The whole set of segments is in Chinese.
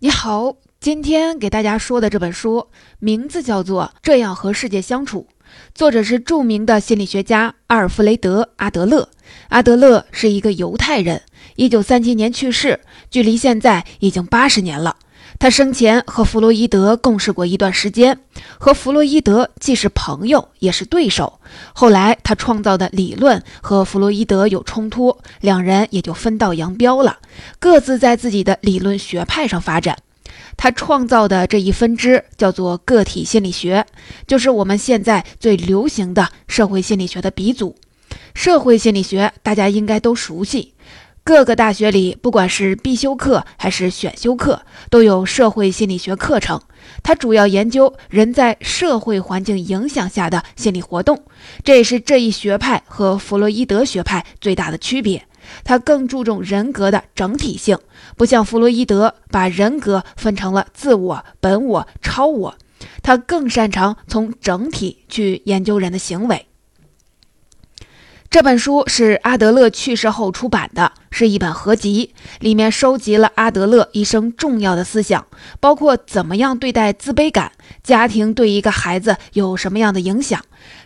你好，今天给大家说的这本书名字叫做《这样和世界相处》，作者是著名的心理学家阿尔弗雷德·阿德勒。阿德勒是一个犹太人，一九三七年去世，距离现在已经八十年了。他生前和弗洛伊德共事过一段时间，和弗洛伊德既是朋友也是对手。后来他创造的理论和弗洛伊德有冲突，两人也就分道扬镳了，各自在自己的理论学派上发展。他创造的这一分支叫做个体心理学，就是我们现在最流行的社会心理学的鼻祖。社会心理学大家应该都熟悉。各个大学里，不管是必修课还是选修课，都有社会心理学课程。它主要研究人在社会环境影响下的心理活动，这也是这一学派和弗洛伊德学派最大的区别。它更注重人格的整体性，不像弗洛伊德把人格分成了自我、本我、超我，他更擅长从整体去研究人的行为。这本书是阿德勒去世后出版的，是一本合集，里面收集了阿德勒一生重要的思想，包括怎么样对待自卑感，家庭对一个孩子有什么样的影响，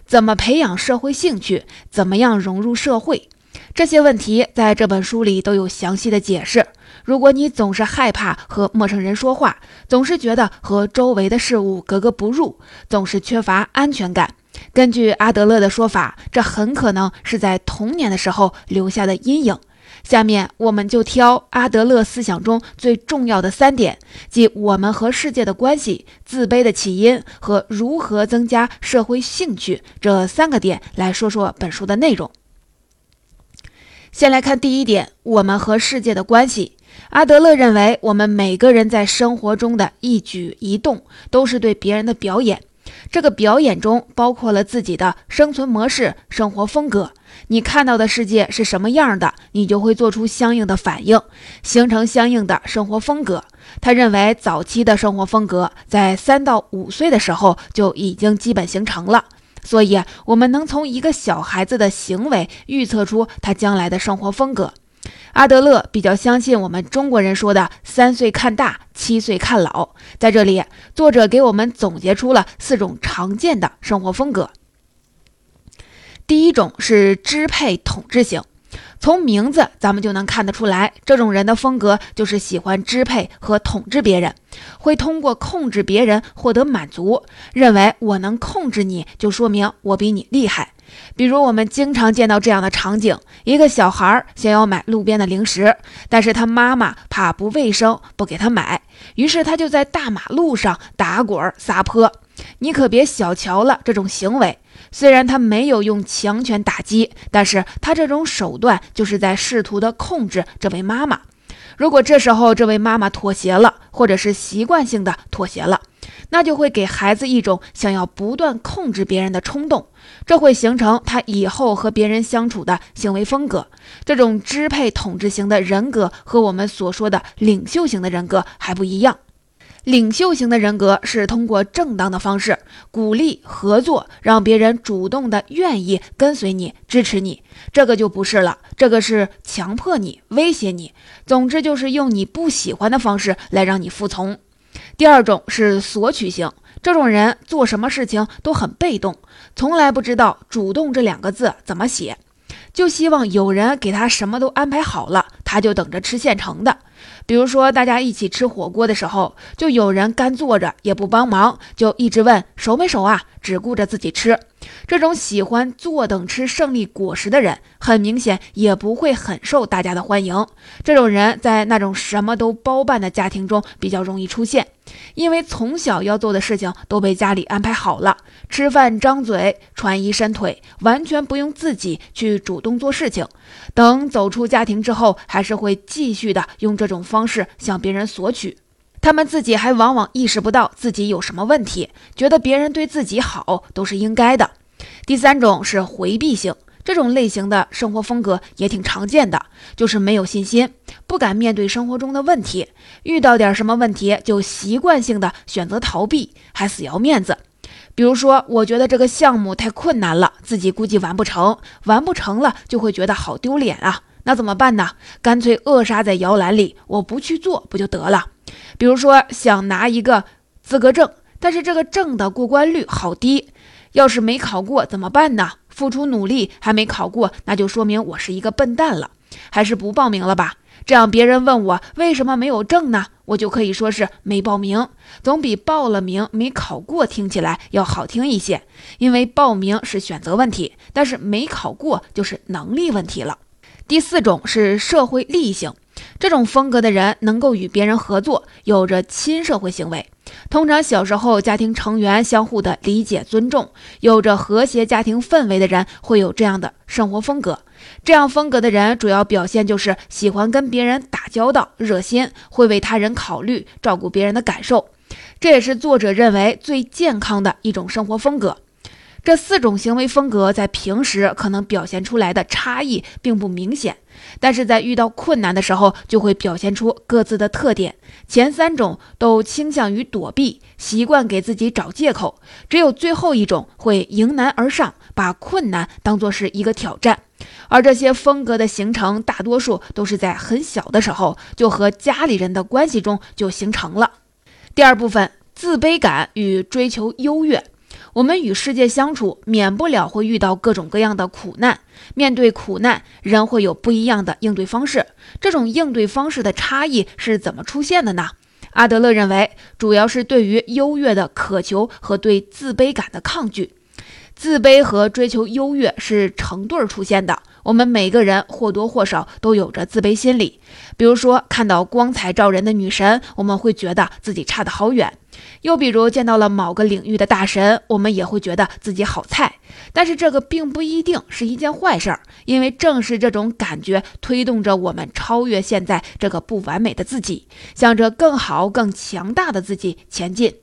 怎么培养社会兴趣，怎么样融入社会，这些问题在这本书里都有详细的解释。如果你总是害怕和陌生人说话，总是觉得和周围的事物格格不入，总是缺乏安全感。根据阿德勒的说法，这很可能是在童年的时候留下的阴影。下面我们就挑阿德勒思想中最重要的三点，即我们和世界的关系、自卑的起因和如何增加社会兴趣这三个点来说说本书的内容。先来看第一点，我们和世界的关系。阿德勒认为，我们每个人在生活中的一举一动都是对别人的表演。这个表演中包括了自己的生存模式、生活风格。你看到的世界是什么样的，你就会做出相应的反应，形成相应的生活风格。他认为，早期的生活风格在三到五岁的时候就已经基本形成了，所以我们能从一个小孩子的行为预测出他将来的生活风格。阿德勒比较相信我们中国人说的“三岁看大，七岁看老”。在这里，作者给我们总结出了四种常见的生活风格。第一种是支配统治型，从名字咱们就能看得出来，这种人的风格就是喜欢支配和统治别人，会通过控制别人获得满足，认为我能控制你就说明我比你厉害。比如，我们经常见到这样的场景：一个小孩想要买路边的零食，但是他妈妈怕不卫生，不给他买，于是他就在大马路上打滚撒泼。你可别小瞧了这种行为，虽然他没有用强权打击，但是他这种手段就是在试图的控制这位妈妈。如果这时候这位妈妈妥协了，或者是习惯性的妥协了，那就会给孩子一种想要不断控制别人的冲动，这会形成他以后和别人相处的行为风格。这种支配统治型的人格和我们所说的领袖型的人格还不一样。领袖型的人格是通过正当的方式鼓励合作，让别人主动的愿意跟随你、支持你。这个就不是了，这个是强迫你、威胁你，总之就是用你不喜欢的方式来让你服从。第二种是索取型，这种人做什么事情都很被动，从来不知道“主动”这两个字怎么写，就希望有人给他什么都安排好了，他就等着吃现成的。比如说，大家一起吃火锅的时候，就有人干坐着也不帮忙，就一直问熟没熟啊，只顾着自己吃。这种喜欢坐等吃胜利果实的人，很明显也不会很受大家的欢迎。这种人在那种什么都包办的家庭中比较容易出现，因为从小要做的事情都被家里安排好了，吃饭张嘴，穿衣伸腿，完全不用自己去主动做事情。等走出家庭之后，还是会继续的用这种方式向别人索取。他们自己还往往意识不到自己有什么问题，觉得别人对自己好都是应该的。第三种是回避型，这种类型的生活风格也挺常见的，就是没有信心，不敢面对生活中的问题，遇到点什么问题就习惯性的选择逃避，还死要面子。比如说，我觉得这个项目太困难了，自己估计完不成，完不成了就会觉得好丢脸啊。那怎么办呢？干脆扼杀在摇篮里，我不去做不就得了？比如说想拿一个资格证，但是这个证的过关率好低，要是没考过怎么办呢？付出努力还没考过，那就说明我是一个笨蛋了，还是不报名了吧？这样别人问我为什么没有证呢，我就可以说是没报名，总比报了名没考过听起来要好听一些。因为报名是选择问题，但是没考过就是能力问题了。第四种是社会利益型，这种风格的人能够与别人合作，有着亲社会行为。通常小时候家庭成员相互的理解尊重，有着和谐家庭氛围的人会有这样的生活风格。这样风格的人主要表现就是喜欢跟别人打交道，热心，会为他人考虑，照顾别人的感受。这也是作者认为最健康的一种生活风格。这四种行为风格在平时可能表现出来的差异并不明显，但是在遇到困难的时候就会表现出各自的特点。前三种都倾向于躲避，习惯给自己找借口，只有最后一种会迎难而上，把困难当作是一个挑战。而这些风格的形成，大多数都是在很小的时候就和家里人的关系中就形成了。第二部分，自卑感与追求优越。我们与世界相处，免不了会遇到各种各样的苦难。面对苦难，人会有不一样的应对方式。这种应对方式的差异是怎么出现的呢？阿德勒认为，主要是对于优越的渴求和对自卑感的抗拒。自卑和追求优越是成对儿出现的。我们每个人或多或少都有着自卑心理。比如说，看到光彩照人的女神，我们会觉得自己差得好远；又比如见到了某个领域的大神，我们也会觉得自己好菜。但是这个并不一定是一件坏事儿，因为正是这种感觉推动着我们超越现在这个不完美的自己，向着更好、更强大的自己前进。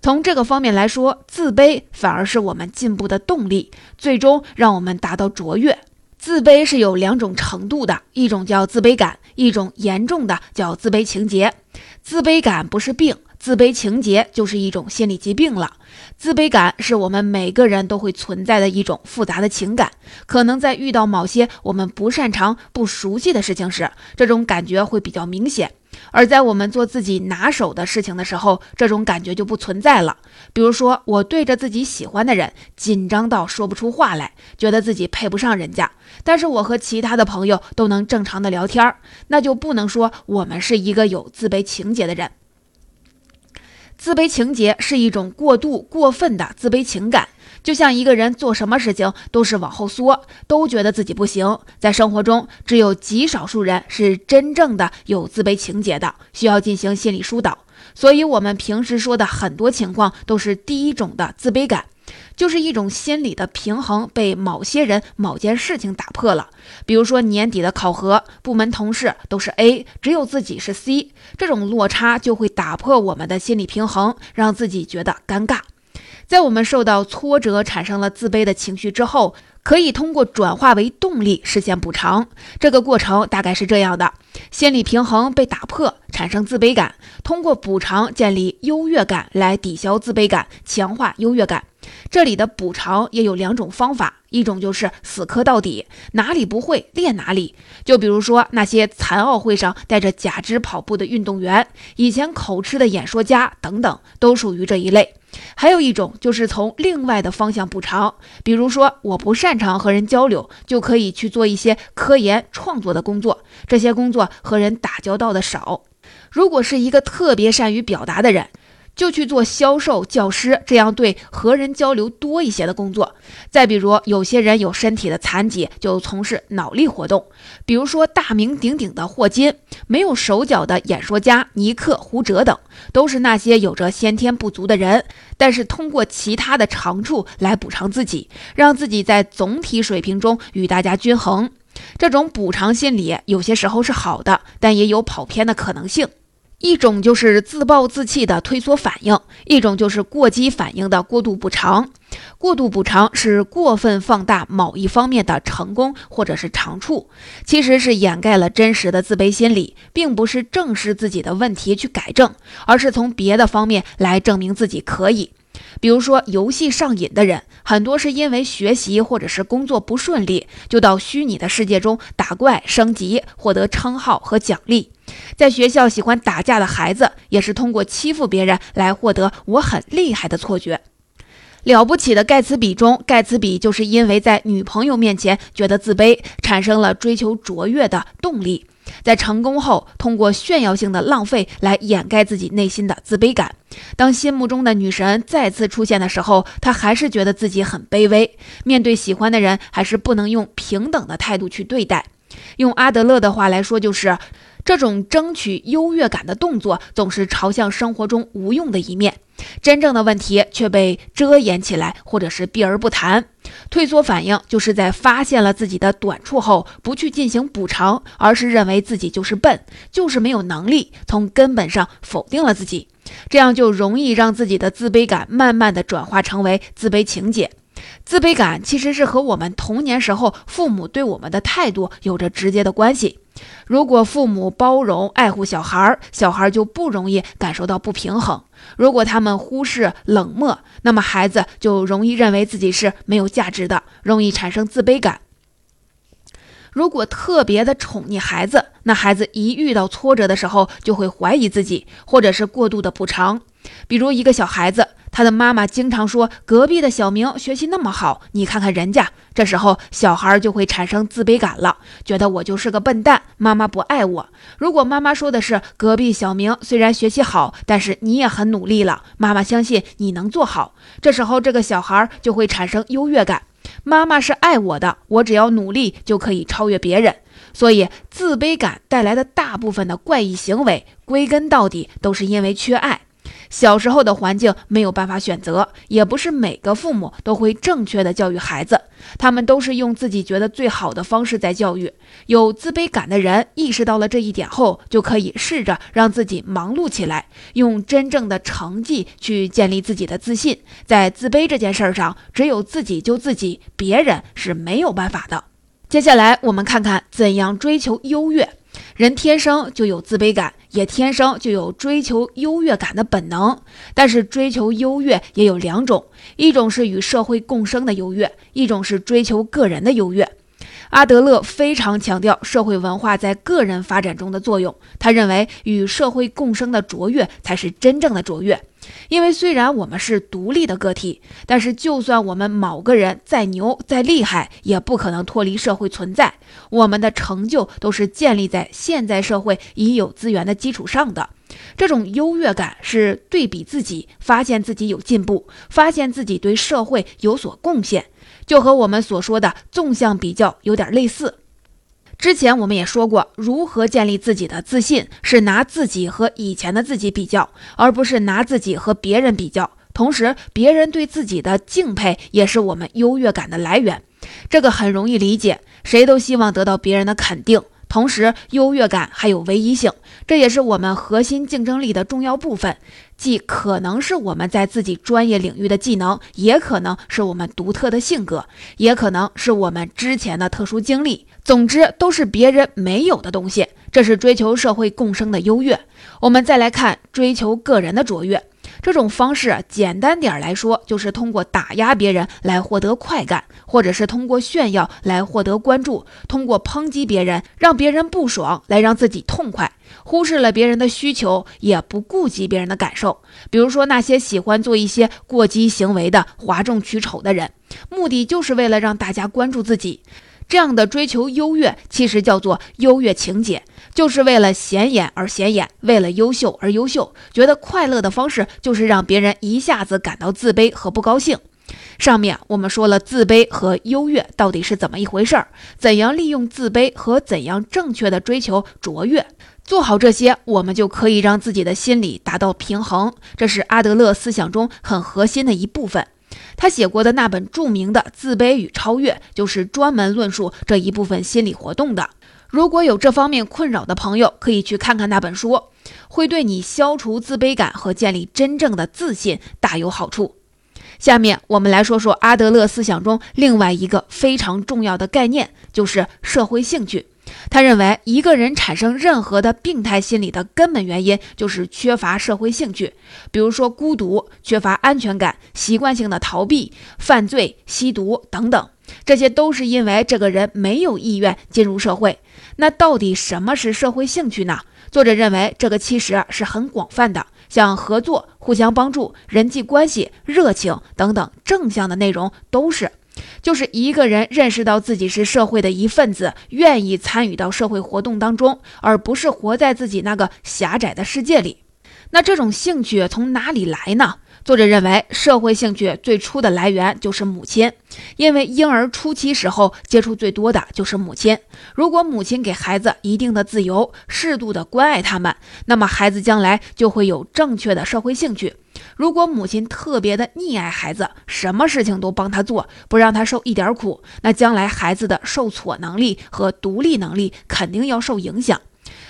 从这个方面来说，自卑反而是我们进步的动力，最终让我们达到卓越。自卑是有两种程度的，一种叫自卑感，一种严重的叫自卑情节。自卑感不是病，自卑情节就是一种心理疾病了。自卑感是我们每个人都会存在的一种复杂的情感，可能在遇到某些我们不擅长、不熟悉的事情时，这种感觉会比较明显。而在我们做自己拿手的事情的时候，这种感觉就不存在了。比如说，我对着自己喜欢的人紧张到说不出话来，觉得自己配不上人家，但是我和其他的朋友都能正常的聊天儿，那就不能说我们是一个有自卑情节的人。自卑情节是一种过度、过分的自卑情感。就像一个人做什么事情都是往后缩，都觉得自己不行。在生活中，只有极少数人是真正的有自卑情节的，需要进行心理疏导。所以，我们平时说的很多情况都是第一种的自卑感，就是一种心理的平衡被某些人、某件事情打破了。比如说年底的考核，部门同事都是 A，只有自己是 C，这种落差就会打破我们的心理平衡，让自己觉得尴尬。在我们受到挫折、产生了自卑的情绪之后，可以通过转化为动力实现补偿。这个过程大概是这样的：心理平衡被打破，产生自卑感，通过补偿建立优越感来抵消自卑感，强化优越感。这里的补偿也有两种方法，一种就是死磕到底，哪里不会练哪里。就比如说那些残奥会上带着假肢跑步的运动员，以前口吃的演说家等等，都属于这一类。还有一种就是从另外的方向补偿，比如说我不擅长和人交流，就可以去做一些科研创作的工作，这些工作和人打交道的少。如果是一个特别善于表达的人。就去做销售、教师这样对和人交流多一些的工作。再比如，有些人有身体的残疾，就从事脑力活动。比如说，大名鼎鼎的霍金，没有手脚的演说家尼克、胡哲等，都是那些有着先天不足的人，但是通过其他的长处来补偿自己，让自己在总体水平中与大家均衡。这种补偿心理有些时候是好的，但也有跑偏的可能性。一种就是自暴自弃的退缩反应，一种就是过激反应的过度补偿。过度补偿是过分放大某一方面的成功或者是长处，其实是掩盖了真实的自卑心理，并不是正视自己的问题去改正，而是从别的方面来证明自己可以。比如说，游戏上瘾的人，很多是因为学习或者是工作不顺利，就到虚拟的世界中打怪升级，获得称号和奖励。在学校喜欢打架的孩子，也是通过欺负别人来获得我很厉害的错觉。了不起的盖茨比中，盖茨比就是因为在女朋友面前觉得自卑，产生了追求卓越的动力。在成功后，通过炫耀性的浪费来掩盖自己内心的自卑感。当心目中的女神再次出现的时候，他还是觉得自己很卑微。面对喜欢的人，还是不能用平等的态度去对待。用阿德勒的话来说，就是。这种争取优越感的动作，总是朝向生活中无用的一面，真正的问题却被遮掩起来，或者是避而不谈。退缩反应就是在发现了自己的短处后，不去进行补偿，而是认为自己就是笨，就是没有能力，从根本上否定了自己，这样就容易让自己的自卑感慢慢的转化成为自卑情结。自卑感其实是和我们童年时候父母对我们的态度有着直接的关系。如果父母包容爱护小孩儿，小孩儿就不容易感受到不平衡；如果他们忽视冷漠，那么孩子就容易认为自己是没有价值的，容易产生自卑感。如果特别的宠溺孩子，那孩子一遇到挫折的时候，就会怀疑自己，或者是过度的补偿。比如一个小孩子。他的妈妈经常说：“隔壁的小明学习那么好，你看看人家。”这时候，小孩就会产生自卑感了，觉得我就是个笨蛋，妈妈不爱我。如果妈妈说的是：“隔壁小明虽然学习好，但是你也很努力了，妈妈相信你能做好。”这时候，这个小孩就会产生优越感，妈妈是爱我的，我只要努力就可以超越别人。所以，自卑感带来的大部分的怪异行为，归根到底都是因为缺爱。小时候的环境没有办法选择，也不是每个父母都会正确的教育孩子，他们都是用自己觉得最好的方式在教育。有自卑感的人意识到了这一点后，就可以试着让自己忙碌起来，用真正的成绩去建立自己的自信。在自卑这件事上，只有自己救自己，别人是没有办法的。接下来，我们看看怎样追求优越。人天生就有自卑感，也天生就有追求优越感的本能。但是追求优越也有两种，一种是与社会共生的优越，一种是追求个人的优越。阿德勒非常强调社会文化在个人发展中的作用，他认为与社会共生的卓越才是真正的卓越。因为虽然我们是独立的个体，但是就算我们某个人再牛再厉害，也不可能脱离社会存在。我们的成就都是建立在现在社会已有资源的基础上的。这种优越感是对比自己，发现自己有进步，发现自己对社会有所贡献，就和我们所说的纵向比较有点类似。之前我们也说过，如何建立自己的自信，是拿自己和以前的自己比较，而不是拿自己和别人比较。同时，别人对自己的敬佩也是我们优越感的来源。这个很容易理解，谁都希望得到别人的肯定。同时，优越感还有唯一性，这也是我们核心竞争力的重要部分。既可能是我们在自己专业领域的技能，也可能是我们独特的性格，也可能是我们之前的特殊经历。总之，都是别人没有的东西。这是追求社会共生的优越。我们再来看追求个人的卓越。这种方式简单点来说，就是通过打压别人来获得快感，或者是通过炫耀来获得关注，通过抨击别人让别人不爽来让自己痛快，忽视了别人的需求，也不顾及别人的感受。比如说那些喜欢做一些过激行为的哗众取宠的人，目的就是为了让大家关注自己。这样的追求优越，其实叫做优越情节，就是为了显眼而显眼，为了优秀而优秀。觉得快乐的方式，就是让别人一下子感到自卑和不高兴。上面我们说了自卑和优越到底是怎么一回事儿，怎样利用自卑和怎样正确的追求卓越，做好这些，我们就可以让自己的心理达到平衡。这是阿德勒思想中很核心的一部分。他写过的那本著名的《自卑与超越》，就是专门论述这一部分心理活动的。如果有这方面困扰的朋友，可以去看看那本书，会对你消除自卑感和建立真正的自信大有好处。下面我们来说说阿德勒思想中另外一个非常重要的概念，就是社会兴趣。他认为，一个人产生任何的病态心理的根本原因就是缺乏社会兴趣，比如说孤独、缺乏安全感、习惯性的逃避、犯罪、吸毒等等，这些都是因为这个人没有意愿进入社会。那到底什么是社会兴趣呢？作者认为这个其实是很广泛的，像合作、互相帮助、人际关系、热情等等正向的内容都是。就是一个人认识到自己是社会的一份子，愿意参与到社会活动当中，而不是活在自己那个狭窄的世界里。那这种兴趣从哪里来呢？作者认为，社会兴趣最初的来源就是母亲，因为婴儿初期时候接触最多的就是母亲。如果母亲给孩子一定的自由，适度的关爱他们，那么孩子将来就会有正确的社会兴趣。如果母亲特别的溺爱孩子，什么事情都帮他做，不让他受一点苦，那将来孩子的受挫能力和独立能力肯定要受影响。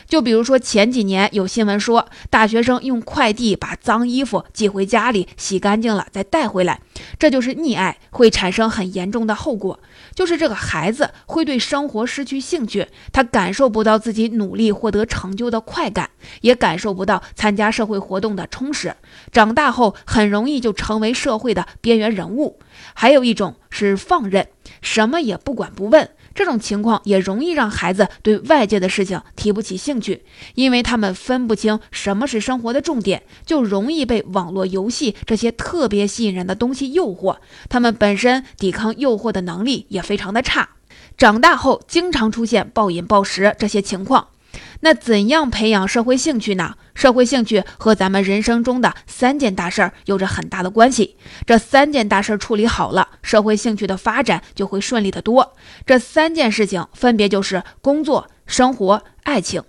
就比如说前几年有新闻说，大学生用快递把脏衣服寄回家里，洗干净了再带回来，这就是溺爱，会产生很严重的后果。就是这个孩子会对生活失去兴趣，他感受不到自己努力获得成就的快感，也感受不到参加社会活动的充实。长大后很容易就成为社会的边缘人物。还有一种是放任，什么也不管不问。这种情况也容易让孩子对外界的事情提不起兴趣，因为他们分不清什么是生活的重点，就容易被网络游戏这些特别吸引人的东西诱惑。他们本身抵抗诱惑的能力也非常的差，长大后经常出现暴饮暴食这些情况。那怎样培养社会兴趣呢？社会兴趣和咱们人生中的三件大事儿有着很大的关系。这三件大事儿处理好了，社会兴趣的发展就会顺利得多。这三件事情分别就是工作、生活、爱情。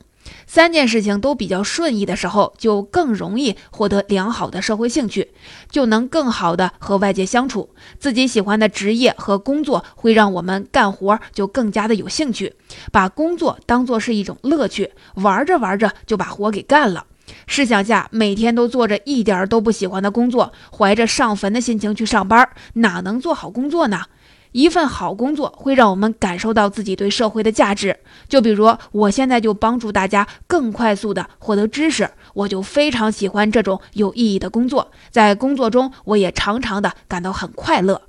三件事情都比较顺意的时候，就更容易获得良好的社会兴趣，就能更好的和外界相处。自己喜欢的职业和工作会让我们干活就更加的有兴趣，把工作当做是一种乐趣，玩着玩着就把活给干了。试想下，每天都做着一点都不喜欢的工作，怀着上坟的心情去上班，哪能做好工作呢？一份好工作会让我们感受到自己对社会的价值。就比如我现在就帮助大家更快速的获得知识，我就非常喜欢这种有意义的工作。在工作中，我也常常的感到很快乐。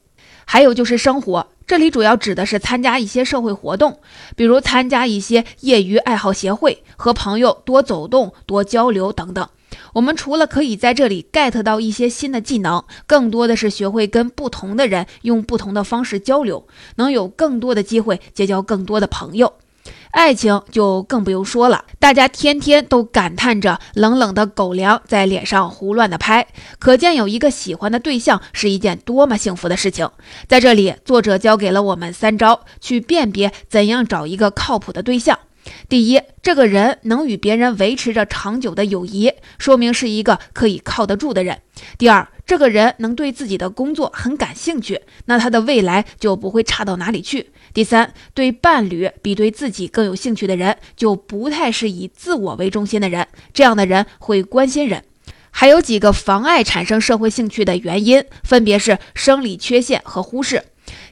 还有就是生活，这里主要指的是参加一些社会活动，比如参加一些业余爱好协会，和朋友多走动、多交流等等。我们除了可以在这里 get 到一些新的技能，更多的是学会跟不同的人用不同的方式交流，能有更多的机会结交更多的朋友。爱情就更不用说了，大家天天都感叹着冷冷的狗粮在脸上胡乱的拍，可见有一个喜欢的对象是一件多么幸福的事情。在这里，作者教给了我们三招，去辨别怎样找一个靠谱的对象。第一，这个人能与别人维持着长久的友谊，说明是一个可以靠得住的人。第二，这个人能对自己的工作很感兴趣，那他的未来就不会差到哪里去。第三，对伴侣比对自己更有兴趣的人，就不太是以自我为中心的人，这样的人会关心人。还有几个妨碍产生社会兴趣的原因，分别是生理缺陷和忽视。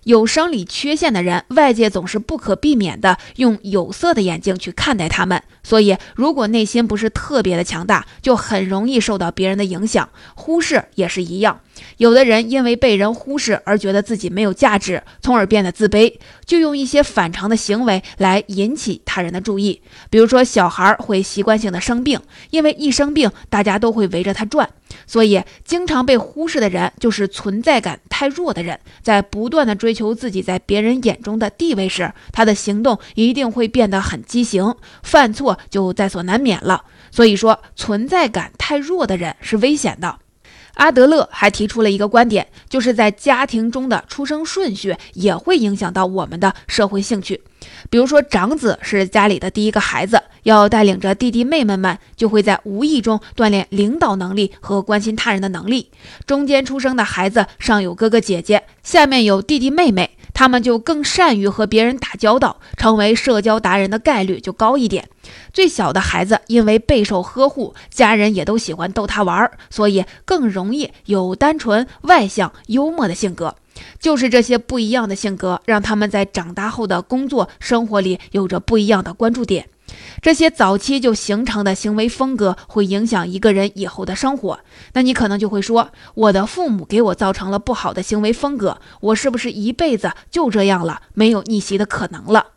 有生理缺陷的人，外界总是不可避免的用有色的眼镜去看待他们，所以如果内心不是特别的强大，就很容易受到别人的影响。忽视也是一样。有的人因为被人忽视而觉得自己没有价值，从而变得自卑，就用一些反常的行为来引起他人的注意。比如说，小孩会习惯性的生病，因为一生病，大家都会围着他转。所以，经常被忽视的人，就是存在感太弱的人。在不断的追求自己在别人眼中的地位时，他的行动一定会变得很畸形，犯错就在所难免了。所以说，存在感太弱的人是危险的。阿德勒还提出了一个观点，就是在家庭中的出生顺序也会影响到我们的社会兴趣。比如说，长子是家里的第一个孩子，要带领着弟弟妹妹们，就会在无意中锻炼领导能力和关心他人的能力。中间出生的孩子上有哥哥姐姐，下面有弟弟妹妹。他们就更善于和别人打交道，成为社交达人的概率就高一点。最小的孩子因为备受呵护，家人也都喜欢逗他玩，所以更容易有单纯、外向、幽默的性格。就是这些不一样的性格，让他们在长大后的工作生活里有着不一样的关注点。这些早期就形成的行为风格会影响一个人以后的生活。那你可能就会说，我的父母给我造成了不好的行为风格，我是不是一辈子就这样了，没有逆袭的可能了？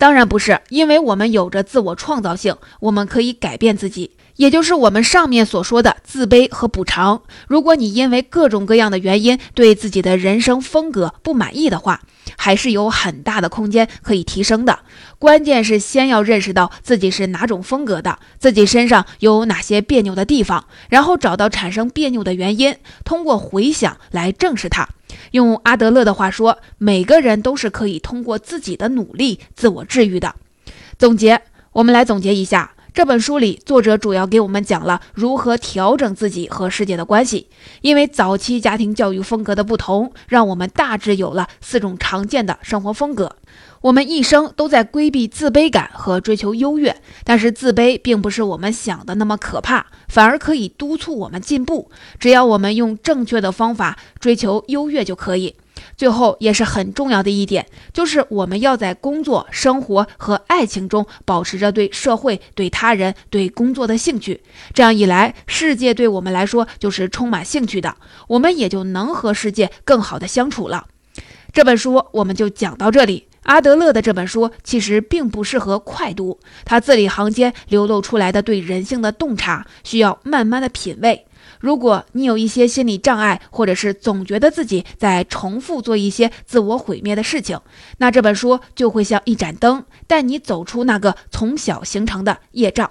当然不是，因为我们有着自我创造性，我们可以改变自己。也就是我们上面所说的自卑和补偿。如果你因为各种各样的原因对自己的人生风格不满意的话，还是有很大的空间可以提升的。关键是先要认识到自己是哪种风格的，自己身上有哪些别扭的地方，然后找到产生别扭的原因，通过回想来正视它。用阿德勒的话说，每个人都是可以通过自己的努力自我治愈的。总结，我们来总结一下。这本书里，作者主要给我们讲了如何调整自己和世界的关系。因为早期家庭教育风格的不同，让我们大致有了四种常见的生活风格。我们一生都在规避自卑感和追求优越，但是自卑并不是我们想的那么可怕，反而可以督促我们进步。只要我们用正确的方法追求优越就可以。最后也是很重要的一点，就是我们要在工作、生活和爱情中保持着对社会、对他人、对工作的兴趣。这样一来，世界对我们来说就是充满兴趣的，我们也就能和世界更好的相处了。这本书我们就讲到这里。阿德勒的这本书其实并不适合快读，他字里行间流露出来的对人性的洞察，需要慢慢的品味。如果你有一些心理障碍，或者是总觉得自己在重复做一些自我毁灭的事情，那这本书就会像一盏灯，带你走出那个从小形成的业障。